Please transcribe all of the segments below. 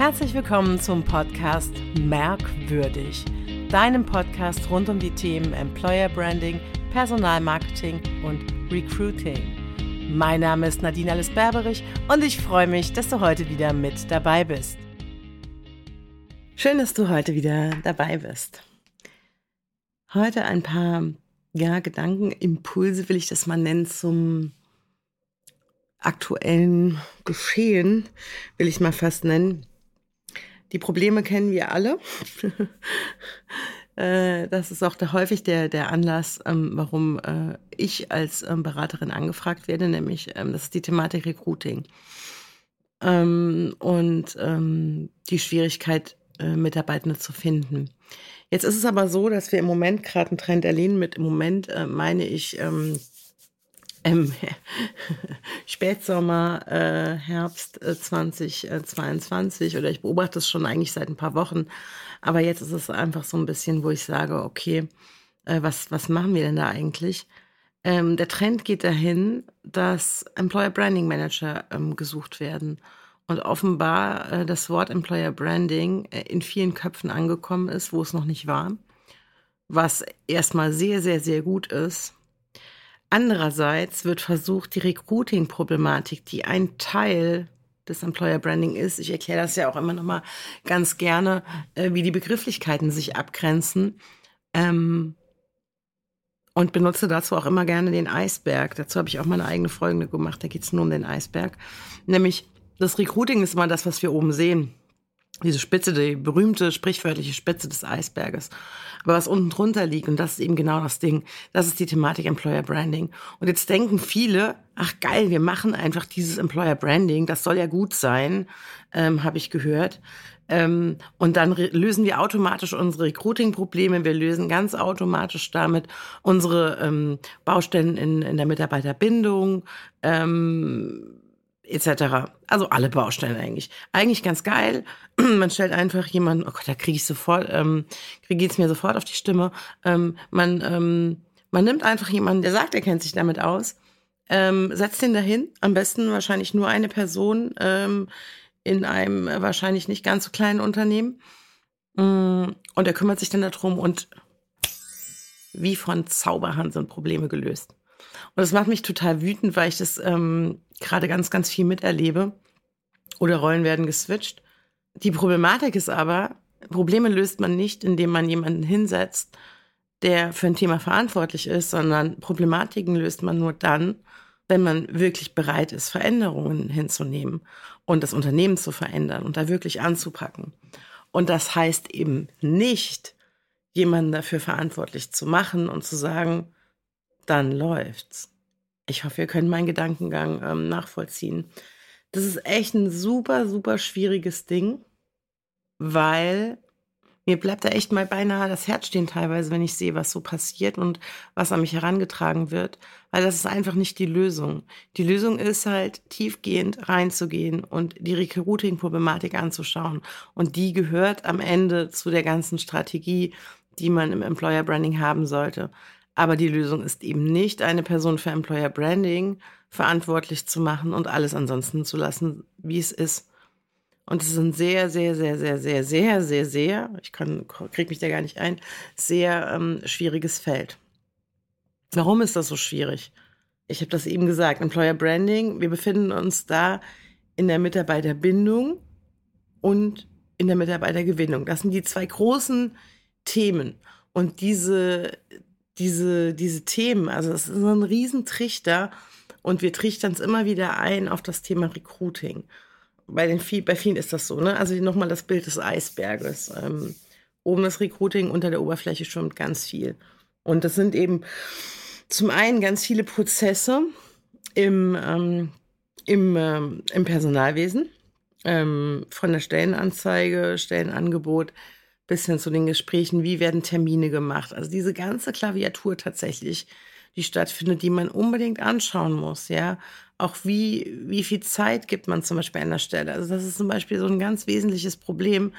Herzlich willkommen zum Podcast Merkwürdig, deinem Podcast rund um die Themen Employer Branding, Personalmarketing und Recruiting. Mein Name ist Nadine Alice Berberich und ich freue mich, dass du heute wieder mit dabei bist. Schön, dass du heute wieder dabei bist. Heute ein paar ja, Gedankenimpulse, will ich das mal nennen, zum aktuellen Geschehen, will ich mal fast nennen. Die Probleme kennen wir alle. Äh, das ist auch der, häufig der, der Anlass, ähm, warum äh, ich als ähm, Beraterin angefragt werde, nämlich ähm, das ist die Thematik Recruiting. und die Schwierigkeit, äh, Mitarbeitende zu finden. Jetzt ist es aber so, dass wir im Moment gerade einen Trend erleben. Mit im Moment meine ich ähm, Spätsommer, äh, Herbst äh, 2022 oder ich beobachte es schon eigentlich seit ein paar Wochen. Aber jetzt ist es einfach so ein bisschen, wo ich sage, okay, äh, was, was machen wir denn da eigentlich? Ähm, der Trend geht dahin, dass Employer Branding Manager ähm, gesucht werden. Und offenbar äh, das Wort Employer Branding äh, in vielen Köpfen angekommen ist, wo es noch nicht war. Was erstmal sehr, sehr, sehr gut ist Andererseits wird versucht, die Recruiting-Problematik, die ein Teil des Employer Branding ist, ich erkläre das ja auch immer noch mal ganz gerne, äh, wie die Begrifflichkeiten sich abgrenzen. Ähm, und benutze dazu auch immer gerne den Eisberg. Dazu habe ich auch mal eine eigene Folge gemacht, da geht es nur um den Eisberg. Nämlich, das Recruiting ist immer das, was wir oben sehen diese Spitze, die berühmte sprichwörtliche Spitze des Eisberges. Aber was unten drunter liegt, und das ist eben genau das Ding, das ist die Thematik Employer Branding. Und jetzt denken viele, ach geil, wir machen einfach dieses Employer Branding, das soll ja gut sein, ähm, habe ich gehört. Ähm, und dann lösen wir automatisch unsere Recruiting-Probleme, wir lösen ganz automatisch damit unsere ähm, Baustellen in, in der Mitarbeiterbindung. Ähm, etc. Also alle Baustellen eigentlich. Eigentlich ganz geil. Man stellt einfach jemanden, oh Gott, da kriege ich sofort, ähm, geht's mir sofort auf die Stimme. Ähm, man, ähm, man nimmt einfach jemanden, der sagt, er kennt sich damit aus, ähm, setzt den dahin, am besten wahrscheinlich nur eine Person ähm, in einem wahrscheinlich nicht ganz so kleinen Unternehmen. Mm, und er kümmert sich dann darum und wie von Zauberhand sind Probleme gelöst. Und das macht mich total wütend, weil ich das ähm, gerade ganz, ganz viel miterlebe. Oder Rollen werden geswitcht. Die Problematik ist aber, Probleme löst man nicht, indem man jemanden hinsetzt, der für ein Thema verantwortlich ist, sondern Problematiken löst man nur dann, wenn man wirklich bereit ist, Veränderungen hinzunehmen und das Unternehmen zu verändern und da wirklich anzupacken. Und das heißt eben nicht, jemanden dafür verantwortlich zu machen und zu sagen, dann läuft's. Ich hoffe, ihr könnt meinen Gedankengang ähm, nachvollziehen. Das ist echt ein super, super schwieriges Ding, weil mir bleibt da echt mal beinahe das Herz stehen teilweise, wenn ich sehe, was so passiert und was an mich herangetragen wird, weil das ist einfach nicht die Lösung. Die Lösung ist halt tiefgehend reinzugehen und die Recruiting-Problematik anzuschauen. Und die gehört am Ende zu der ganzen Strategie, die man im Employer Branding haben sollte. Aber die Lösung ist eben nicht, eine Person für Employer Branding verantwortlich zu machen und alles ansonsten zu lassen, wie es ist. Und es ist ein sehr, sehr, sehr, sehr, sehr, sehr, sehr, sehr, ich kann, krieg mich da gar nicht ein, sehr ähm, schwieriges Feld. Warum ist das so schwierig? Ich habe das eben gesagt, Employer Branding, wir befinden uns da in der Mitarbeiterbindung und in der Mitarbeitergewinnung. Das sind die zwei großen Themen. Und diese, diese, diese Themen. Also es ist ein Riesentrichter und wir trichtern es immer wieder ein auf das Thema Recruiting. Bei, den, bei vielen ist das so, ne? Also nochmal das Bild des Eisberges. Ähm, oben das Recruiting, unter der Oberfläche schwimmt ganz viel. Und das sind eben zum einen ganz viele Prozesse im, ähm, im, ähm, im Personalwesen, ähm, von der Stellenanzeige, Stellenangebot bis hin zu den Gesprächen, wie werden Termine gemacht. Also diese ganze Klaviatur tatsächlich, die stattfindet, die man unbedingt anschauen muss, ja. Auch wie, wie viel Zeit gibt man zum Beispiel an der Stelle. Also das ist zum Beispiel so ein ganz wesentliches Problem.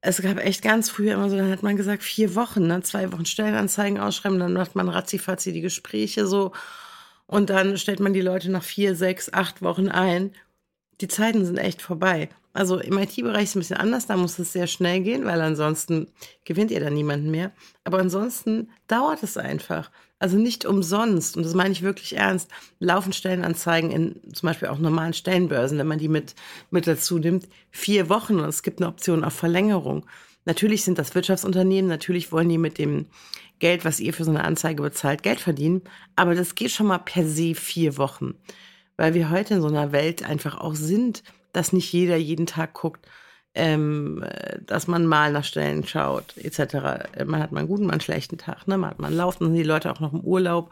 Es gab echt ganz früher immer so, dann hat man gesagt, vier Wochen, ne? zwei Wochen Stellenanzeigen ausschreiben, dann macht man ratzifatzi die Gespräche so und dann stellt man die Leute nach vier, sechs, acht Wochen ein die Zeiten sind echt vorbei. Also im IT-Bereich ist es ein bisschen anders, da muss es sehr schnell gehen, weil ansonsten gewinnt ihr da niemanden mehr. Aber ansonsten dauert es einfach. Also nicht umsonst, und das meine ich wirklich ernst, laufen Stellenanzeigen in zum Beispiel auch normalen Stellenbörsen, wenn man die mit, mit dazu nimmt, vier Wochen und es gibt eine Option auf Verlängerung. Natürlich sind das Wirtschaftsunternehmen, natürlich wollen die mit dem Geld, was ihr für so eine Anzeige bezahlt, Geld verdienen, aber das geht schon mal per se vier Wochen weil wir heute in so einer Welt einfach auch sind, dass nicht jeder jeden Tag guckt, ähm, dass man mal nach Stellen schaut, etc. Man hat mal einen guten, mal einen schlechten Tag, ne? Man hat mal einen Lauf, dann sind die Leute auch noch im Urlaub.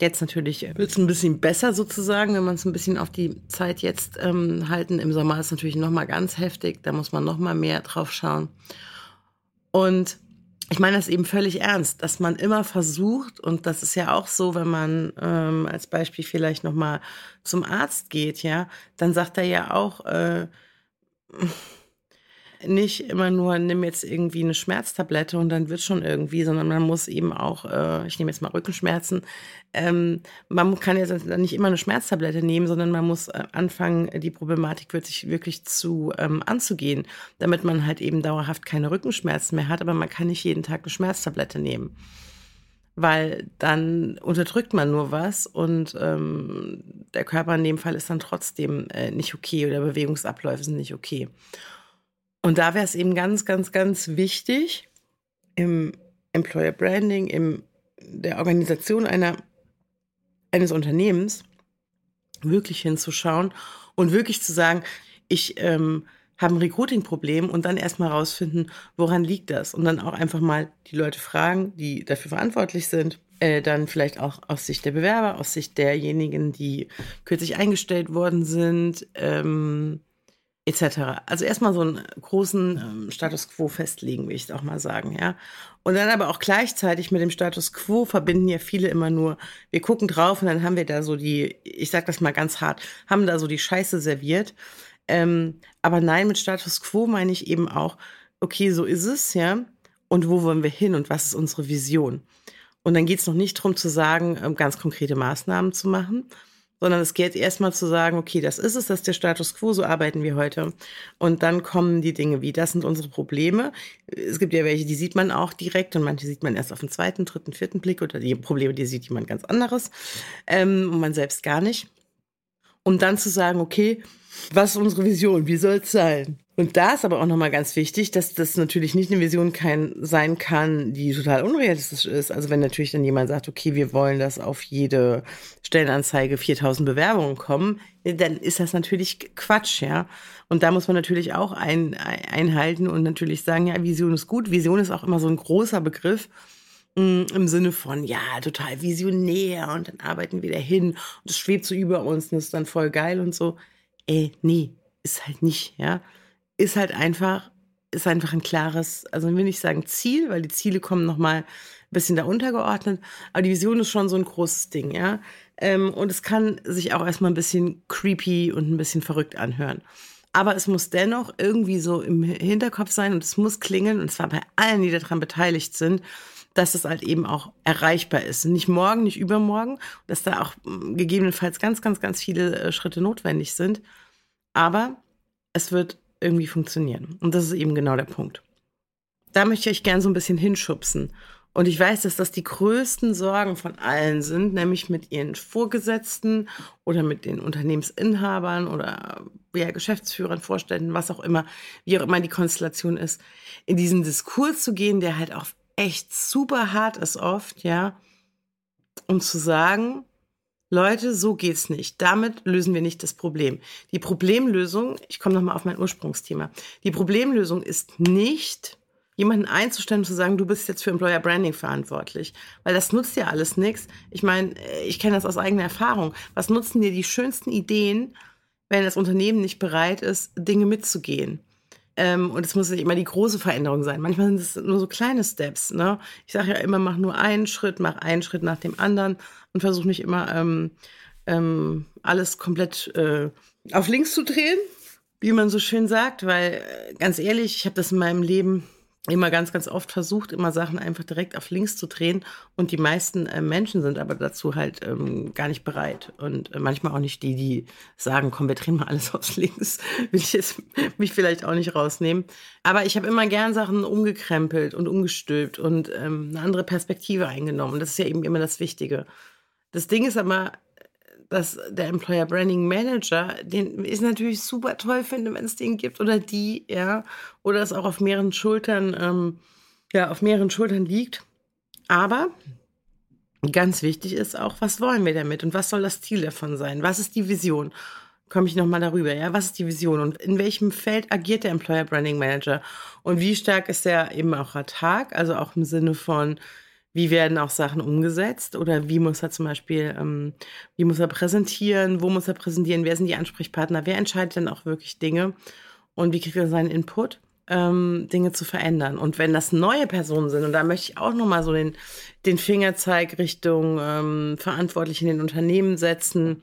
Jetzt natürlich wird es ein bisschen besser sozusagen, wenn man es ein bisschen auf die Zeit jetzt ähm, halten. Im Sommer ist es natürlich noch mal ganz heftig, da muss man noch mal mehr drauf schauen. Und ich meine das eben völlig ernst, dass man immer versucht, und das ist ja auch so, wenn man ähm, als Beispiel vielleicht nochmal zum Arzt geht, ja, dann sagt er ja auch, äh, nicht immer nur, nimm jetzt irgendwie eine Schmerztablette und dann wird schon irgendwie, sondern man muss eben auch, äh, ich nehme jetzt mal Rückenschmerzen, ähm, man kann jetzt nicht immer eine Schmerztablette nehmen, sondern man muss äh, anfangen, die Problematik wirklich, wirklich zu ähm, anzugehen, damit man halt eben dauerhaft keine Rückenschmerzen mehr hat, aber man kann nicht jeden Tag eine Schmerztablette nehmen. Weil dann unterdrückt man nur was und ähm, der Körper in dem Fall ist dann trotzdem äh, nicht okay oder Bewegungsabläufe sind nicht okay. Und da wäre es eben ganz, ganz, ganz wichtig, im Employer Branding, in der Organisation einer, eines Unternehmens wirklich hinzuschauen und wirklich zu sagen, ich ähm, habe ein Recruiting-Problem und dann erstmal rausfinden, woran liegt das? Und dann auch einfach mal die Leute fragen, die dafür verantwortlich sind, äh, dann vielleicht auch aus Sicht der Bewerber, aus Sicht derjenigen, die kürzlich eingestellt worden sind, ähm, etc. Also erstmal so einen großen ähm, Status quo festlegen, will ich auch mal sagen, ja. Und dann aber auch gleichzeitig mit dem Status quo verbinden ja viele immer nur, wir gucken drauf und dann haben wir da so die, ich sag das mal ganz hart, haben da so die Scheiße serviert. Ähm, aber nein, mit Status quo meine ich eben auch, okay, so ist es, ja. Und wo wollen wir hin und was ist unsere Vision? Und dann geht es noch nicht darum zu sagen, ähm, ganz konkrete Maßnahmen zu machen, sondern es geht erstmal zu sagen, okay, das ist es, das ist der Status quo, so arbeiten wir heute. Und dann kommen die Dinge wie, das sind unsere Probleme. Es gibt ja welche, die sieht man auch direkt und manche sieht man erst auf den zweiten, dritten, vierten Blick oder die Probleme, die sieht jemand ganz anderes ähm, und man selbst gar nicht. Um dann zu sagen, okay, was ist unsere Vision? Wie soll es sein? Und da ist aber auch nochmal ganz wichtig, dass das natürlich nicht eine Vision kein, sein kann, die total unrealistisch ist. Also wenn natürlich dann jemand sagt, okay, wir wollen, dass auf jede Stellenanzeige 4000 Bewerbungen kommen, dann ist das natürlich Quatsch, ja. Und da muss man natürlich auch ein, einhalten und natürlich sagen, ja, Vision ist gut. Vision ist auch immer so ein großer Begriff im Sinne von, ja, total visionär und dann arbeiten wir dahin und es schwebt so über uns und ist dann voll geil und so. Ey, nee, ist halt nicht, ja ist halt einfach, ist einfach ein klares, also will nicht sagen Ziel, weil die Ziele kommen nochmal ein bisschen da untergeordnet, aber die Vision ist schon so ein großes Ding, ja. Ähm, und es kann sich auch erstmal ein bisschen creepy und ein bisschen verrückt anhören. Aber es muss dennoch irgendwie so im Hinterkopf sein und es muss klingeln, und zwar bei allen, die daran beteiligt sind, dass es halt eben auch erreichbar ist. Nicht morgen, nicht übermorgen, dass da auch hm, gegebenenfalls ganz, ganz, ganz viele äh, Schritte notwendig sind. Aber es wird irgendwie funktionieren. Und das ist eben genau der Punkt. Da möchte ich euch gern so ein bisschen hinschubsen. Und ich weiß, dass das die größten Sorgen von allen sind, nämlich mit ihren Vorgesetzten oder mit den Unternehmensinhabern oder ja, Geschäftsführern, Vorständen, was auch immer, wie auch immer die Konstellation ist, in diesen Diskurs zu gehen, der halt auch echt super hart ist oft, ja, um zu sagen, Leute, so geht's nicht. Damit lösen wir nicht das Problem. Die Problemlösung, ich komme nochmal auf mein Ursprungsthema. Die Problemlösung ist nicht, jemanden einzustellen und zu sagen, du bist jetzt für Employer Branding verantwortlich. Weil das nutzt ja alles nichts. Ich meine, ich kenne das aus eigener Erfahrung. Was nutzen dir die schönsten Ideen, wenn das Unternehmen nicht bereit ist, Dinge mitzugehen? Ähm, und es muss nicht immer die große Veränderung sein. Manchmal sind es nur so kleine Steps. Ne? Ich sage ja immer, mach nur einen Schritt, mach einen Schritt nach dem anderen und versuche nicht immer ähm, ähm, alles komplett äh, auf links zu drehen, wie man so schön sagt, weil äh, ganz ehrlich, ich habe das in meinem Leben immer ganz, ganz oft versucht, immer Sachen einfach direkt auf links zu drehen. Und die meisten äh, Menschen sind aber dazu halt ähm, gar nicht bereit. Und äh, manchmal auch nicht die, die sagen, komm, wir drehen mal alles auf links. Will ich jetzt mich vielleicht auch nicht rausnehmen. Aber ich habe immer gern Sachen umgekrempelt und umgestülpt und ähm, eine andere Perspektive eingenommen. Das ist ja eben immer das Wichtige. Das Ding ist aber, dass der Employer Branding Manager, den ist natürlich super toll finde, wenn es den gibt oder die, ja, oder es auch auf mehreren Schultern, ähm, ja, auf mehreren Schultern liegt. Aber ganz wichtig ist auch, was wollen wir damit und was soll das Ziel davon sein? Was ist die Vision? Komme ich nochmal darüber, ja? Was ist die Vision und in welchem Feld agiert der Employer Branding Manager? Und wie stark ist der eben auch Tag? Also auch im Sinne von, wie werden auch Sachen umgesetzt? Oder wie muss er zum Beispiel, ähm, wie muss er präsentieren, wo muss er präsentieren, wer sind die Ansprechpartner, wer entscheidet denn auch wirklich Dinge? Und wie kriegt er seinen Input, ähm, Dinge zu verändern. Und wenn das neue Personen sind, und da möchte ich auch nochmal so den, den Fingerzeig Richtung ähm, Verantwortliche in den Unternehmen setzen,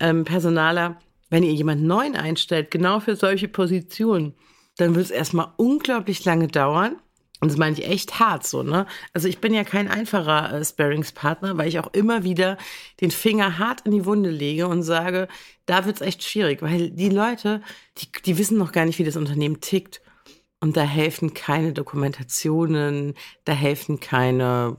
ähm, Personaler, wenn ihr jemanden neuen einstellt, genau für solche Positionen, dann wird es erstmal unglaublich lange dauern, und das meine ich echt hart so, ne? Also ich bin ja kein einfacher äh, Sparringspartner, weil ich auch immer wieder den Finger hart in die Wunde lege und sage, da wird's echt schwierig, weil die Leute, die, die wissen noch gar nicht, wie das Unternehmen tickt. Und da helfen keine Dokumentationen, da helfen keine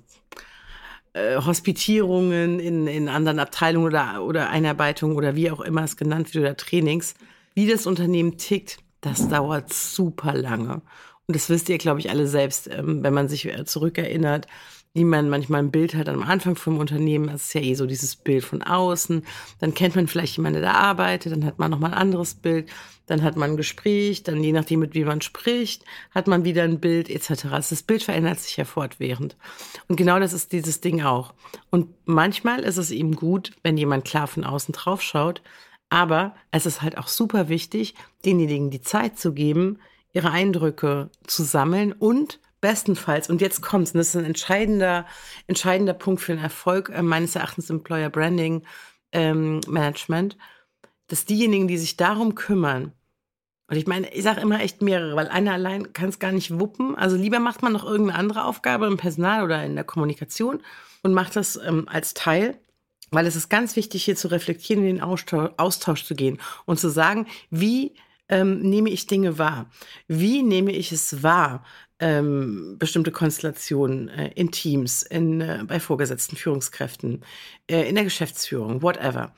äh, Hospitierungen in, in anderen Abteilungen oder, oder Einarbeitungen oder wie auch immer es genannt wird oder Trainings. Wie das Unternehmen tickt, das dauert super lange. Und das wisst ihr, glaube ich, alle selbst, ähm, wenn man sich äh, zurückerinnert, wie man manchmal ein Bild hat am Anfang vom Unternehmen. Das ist ja eh so dieses Bild von außen. Dann kennt man vielleicht jemanden, der da arbeitet, dann hat man nochmal ein anderes Bild, dann hat man ein Gespräch, dann je nachdem, mit wie man spricht, hat man wieder ein Bild etc. Also das Bild verändert sich ja fortwährend. Und genau das ist dieses Ding auch. Und manchmal ist es eben gut, wenn jemand klar von außen drauf schaut. Aber es ist halt auch super wichtig, denjenigen die Zeit zu geben, ihre Eindrücke zu sammeln und bestenfalls, und jetzt kommt's, und das ist ein entscheidender, entscheidender Punkt für den Erfolg äh, meines Erachtens Employer Branding ähm, Management, dass diejenigen, die sich darum kümmern, und ich meine, ich sage immer echt mehrere, weil einer allein kann es gar nicht wuppen. Also lieber macht man noch irgendeine andere Aufgabe im Personal oder in der Kommunikation und macht das ähm, als Teil weil es ist ganz wichtig, hier zu reflektieren, in den Austausch, Austausch zu gehen und zu sagen, wie ähm, nehme ich Dinge wahr? Wie nehme ich es wahr? Ähm, bestimmte Konstellationen äh, in Teams, in, äh, bei Vorgesetzten, Führungskräften, äh, in der Geschäftsführung, whatever.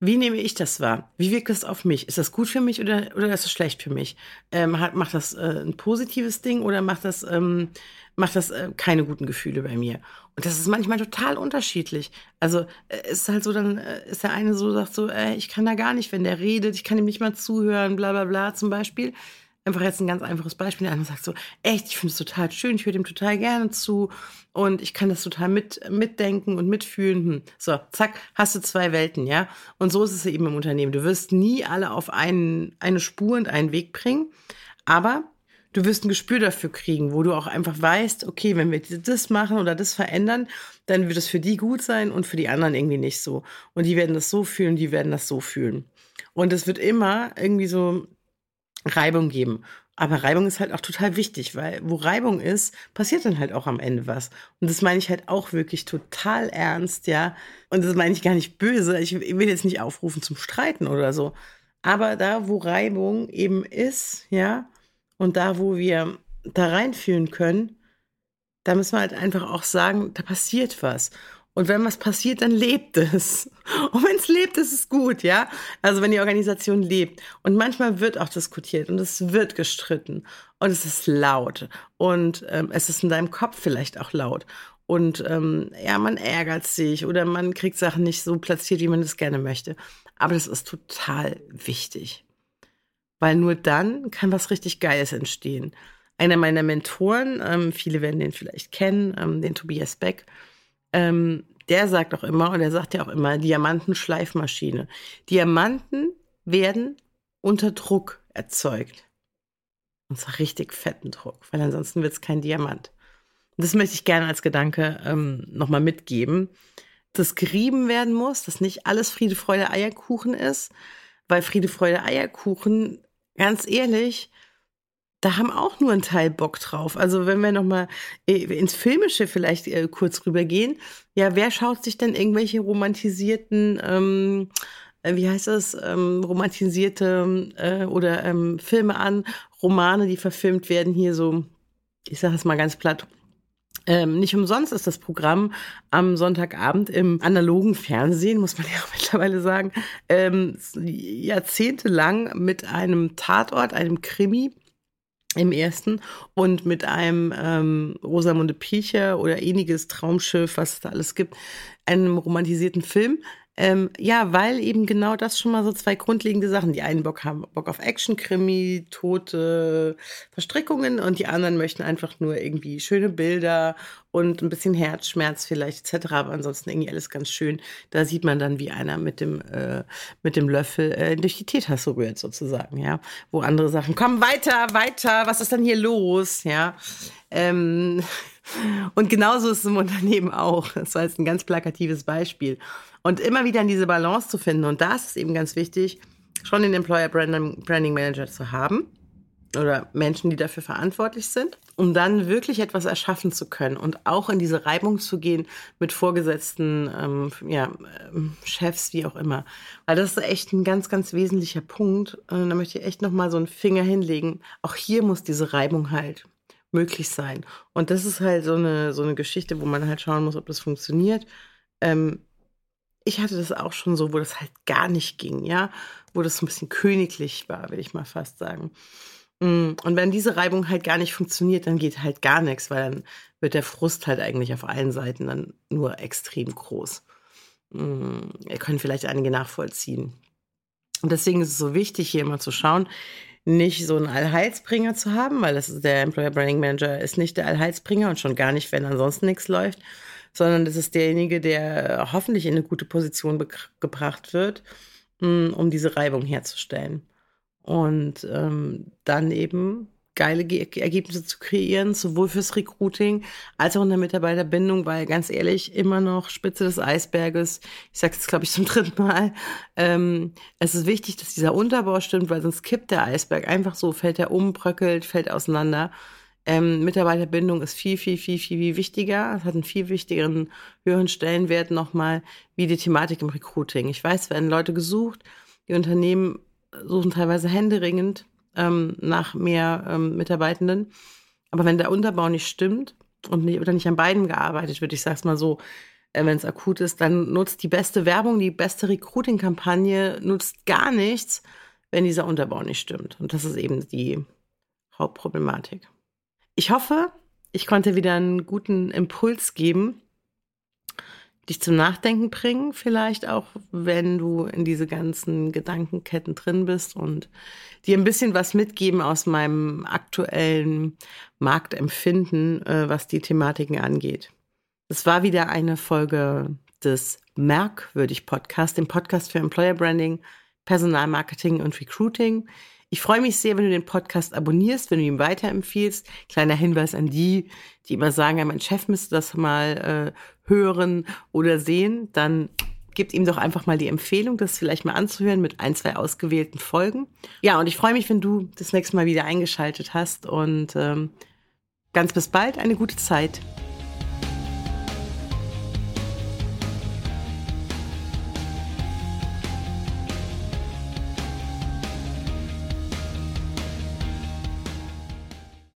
Wie nehme ich das wahr? Wie wirkt das auf mich? Ist das gut für mich oder, oder ist das schlecht für mich? Ähm, hat, macht das äh, ein positives Ding oder macht das, ähm, macht das äh, keine guten Gefühle bei mir? Und das ist manchmal total unterschiedlich. Also äh, ist halt so, dann äh, ist der eine so, sagt so, äh, ich kann da gar nicht, wenn der redet, ich kann ihm nicht mal zuhören, bla bla bla zum Beispiel. Einfach jetzt ein ganz einfaches Beispiel. Der andere sagt so, echt, ich finde es total schön, ich höre dem total gerne zu und ich kann das total mit, mitdenken und mitfühlen. Hm. So, zack, hast du zwei Welten, ja? Und so ist es eben im Unternehmen. Du wirst nie alle auf einen, eine Spur und einen Weg bringen, aber du wirst ein Gespür dafür kriegen, wo du auch einfach weißt, okay, wenn wir das machen oder das verändern, dann wird es für die gut sein und für die anderen irgendwie nicht so. Und die werden das so fühlen, die werden das so fühlen. Und es wird immer irgendwie so Reibung geben. Aber Reibung ist halt auch total wichtig, weil wo Reibung ist, passiert dann halt auch am Ende was. Und das meine ich halt auch wirklich total ernst, ja. Und das meine ich gar nicht böse. Ich will jetzt nicht aufrufen zum Streiten oder so. Aber da, wo Reibung eben ist, ja, und da, wo wir da reinfühlen können, da müssen wir halt einfach auch sagen, da passiert was. Und wenn was passiert, dann lebt es. Und wenn es lebt, ist es gut, ja. Also wenn die Organisation lebt. Und manchmal wird auch diskutiert und es wird gestritten und es ist laut und ähm, es ist in deinem Kopf vielleicht auch laut. Und ähm, ja, man ärgert sich oder man kriegt Sachen nicht so platziert, wie man es gerne möchte. Aber das ist total wichtig. Weil nur dann kann was richtig Geiles entstehen. Einer meiner Mentoren, ähm, viele werden den vielleicht kennen, ähm, den Tobias Beck, ähm, der sagt auch immer, und er sagt ja auch immer, Diamantenschleifmaschine. Diamanten werden unter Druck erzeugt. Und zwar richtig fetten Druck, weil ansonsten wird es kein Diamant. Und das möchte ich gerne als Gedanke ähm, nochmal mitgeben, dass gerieben werden muss, dass nicht alles Friede, Freude, Eierkuchen ist, weil Friede, Freude, Eierkuchen, ganz ehrlich, da haben auch nur ein Teil Bock drauf. Also wenn wir nochmal äh, ins Filmische vielleicht äh, kurz rübergehen, ja, wer schaut sich denn irgendwelche romantisierten, ähm, äh, wie heißt das, ähm, romantisierte äh, oder ähm, Filme an, Romane, die verfilmt werden, hier so, ich sage es mal ganz platt, ähm, nicht umsonst ist das Programm am Sonntagabend im analogen Fernsehen, muss man ja auch mittlerweile sagen, ähm, jahrzehntelang mit einem Tatort, einem Krimi, im ersten und mit einem ähm, Rosamunde Pilcher oder ähnliches Traumschiff, was es da alles gibt, einem romantisierten Film ähm, ja, weil eben genau das schon mal so zwei grundlegende Sachen. Die einen Bock haben Bock auf Action, Krimi, tote Verstrickungen und die anderen möchten einfach nur irgendwie schöne Bilder und ein bisschen Herzschmerz vielleicht etc. Aber ansonsten irgendwie alles ganz schön. Da sieht man dann, wie einer mit dem äh, mit dem Löffel äh, durch die Teetasse rührt sozusagen, ja. Wo andere Sachen kommen weiter, weiter. Was ist dann hier los, ja? Ähm, und genauso ist es im Unternehmen auch. Das war jetzt ein ganz plakatives Beispiel. Und immer wieder in diese Balance zu finden. Und das ist eben ganz wichtig, schon den Employer Branding Manager zu haben oder Menschen, die dafür verantwortlich sind, um dann wirklich etwas erschaffen zu können und auch in diese Reibung zu gehen mit Vorgesetzten, ähm, ja, ähm, Chefs, wie auch immer. Weil das ist echt ein ganz, ganz wesentlicher Punkt. Und da möchte ich echt nochmal so einen Finger hinlegen. Auch hier muss diese Reibung halt möglich sein. Und das ist halt so eine, so eine Geschichte, wo man halt schauen muss, ob das funktioniert. Ähm, ich hatte das auch schon so, wo das halt gar nicht ging, ja, wo das so ein bisschen königlich war, will ich mal fast sagen. Mm, und wenn diese Reibung halt gar nicht funktioniert, dann geht halt gar nichts, weil dann wird der Frust halt eigentlich auf allen Seiten dann nur extrem groß. Mm, ihr könnt vielleicht einige nachvollziehen. Und deswegen ist es so wichtig, hier immer zu schauen, nicht so einen Allheilsbringer zu haben, weil das ist der Employer Branding Manager ist nicht der Allheilsbringer und schon gar nicht, wenn ansonsten nichts läuft, sondern das ist derjenige, der hoffentlich in eine gute Position gebracht wird, mm, um diese Reibung herzustellen. Und ähm, dann eben geile Ge Ergebnisse zu kreieren, sowohl fürs Recruiting als auch in der Mitarbeiterbindung, weil ganz ehrlich, immer noch Spitze des Eisberges, ich sage es glaube ich zum dritten Mal, ähm, es ist wichtig, dass dieser Unterbau stimmt, weil sonst kippt der Eisberg einfach so, fällt er um, bröckelt, fällt auseinander. Ähm, Mitarbeiterbindung ist viel, viel, viel, viel, viel wichtiger. Es hat einen viel wichtigeren, höheren Stellenwert nochmal wie die Thematik im Recruiting. Ich weiß, werden Leute gesucht, die Unternehmen suchen teilweise händeringend ähm, nach mehr ähm, Mitarbeitenden. Aber wenn der Unterbau nicht stimmt und nicht, oder nicht an beiden gearbeitet wird, ich sag's mal so, äh, wenn es akut ist, dann nutzt die beste Werbung, die beste Recruiting-Kampagne nutzt gar nichts, wenn dieser Unterbau nicht stimmt. Und das ist eben die Hauptproblematik. Ich hoffe, ich konnte wieder einen guten Impuls geben, dich zum Nachdenken bringen, vielleicht auch, wenn du in diese ganzen Gedankenketten drin bist und dir ein bisschen was mitgeben aus meinem aktuellen Marktempfinden, äh, was die Thematiken angeht. Es war wieder eine Folge des Merkwürdig Podcast, dem Podcast für Employer Branding, Personalmarketing und Recruiting. Ich freue mich sehr, wenn du den Podcast abonnierst, wenn du ihn weiterempfiehlst. Kleiner Hinweis an die, die immer sagen, ja, mein Chef müsste das mal äh, hören oder sehen. Dann gib ihm doch einfach mal die Empfehlung, das vielleicht mal anzuhören mit ein, zwei ausgewählten Folgen. Ja, und ich freue mich, wenn du das nächste Mal wieder eingeschaltet hast. Und ähm, ganz bis bald, eine gute Zeit.